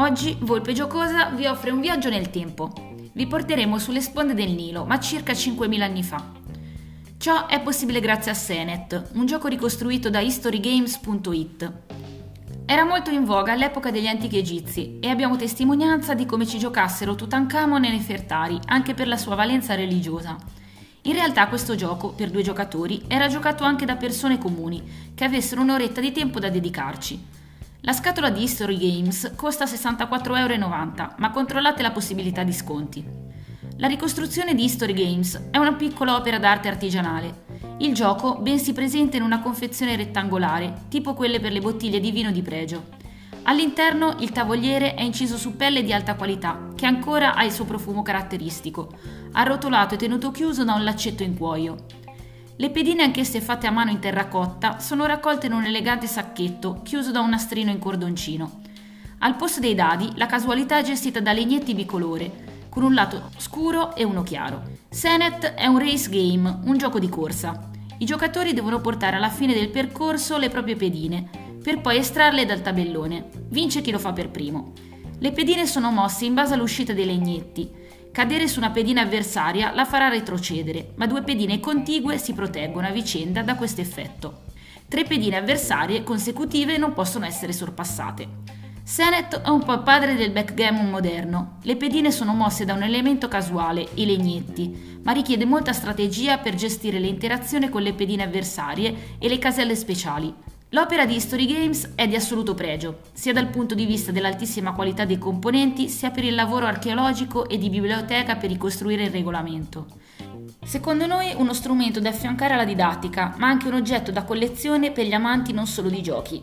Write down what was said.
Oggi Volpe Giocosa vi offre un viaggio nel tempo. Vi porteremo sulle sponde del Nilo, ma circa 5.000 anni fa. Ciò è possibile grazie a Senet, un gioco ricostruito da historygames.it. Era molto in voga all'epoca degli antichi egizi e abbiamo testimonianza di come ci giocassero Tutankhamon e Nefertari, anche per la sua valenza religiosa. In realtà questo gioco, per due giocatori, era giocato anche da persone comuni, che avessero un'oretta di tempo da dedicarci. La scatola di History Games costa 64,90 euro, ma controllate la possibilità di sconti. La ricostruzione di History Games è una piccola opera d'arte artigianale. Il gioco ben si presenta in una confezione rettangolare, tipo quelle per le bottiglie di vino di pregio. All'interno il tavoliere è inciso su pelle di alta qualità, che ancora ha il suo profumo caratteristico, arrotolato e tenuto chiuso da un laccetto in cuoio. Le pedine, anch'esse fatte a mano in terracotta, sono raccolte in un elegante sacchetto chiuso da un nastrino in cordoncino. Al posto dei dadi, la casualità è gestita da legnetti bicolore, con un lato scuro e uno chiaro. Senet è un race game, un gioco di corsa. I giocatori devono portare alla fine del percorso le proprie pedine, per poi estrarle dal tabellone. Vince chi lo fa per primo. Le pedine sono mosse in base all'uscita dei legnetti, Cadere su una pedina avversaria la farà retrocedere, ma due pedine contigue si proteggono a vicenda da questo effetto. Tre pedine avversarie consecutive non possono essere sorpassate. Senet è un po' il padre del backgammon moderno. Le pedine sono mosse da un elemento casuale, i legnetti, ma richiede molta strategia per gestire l'interazione con le pedine avversarie e le caselle speciali. L'opera di History Games è di assoluto pregio, sia dal punto di vista dell'altissima qualità dei componenti, sia per il lavoro archeologico e di biblioteca per ricostruire il regolamento. Secondo noi uno strumento da affiancare alla didattica, ma anche un oggetto da collezione per gli amanti non solo di giochi.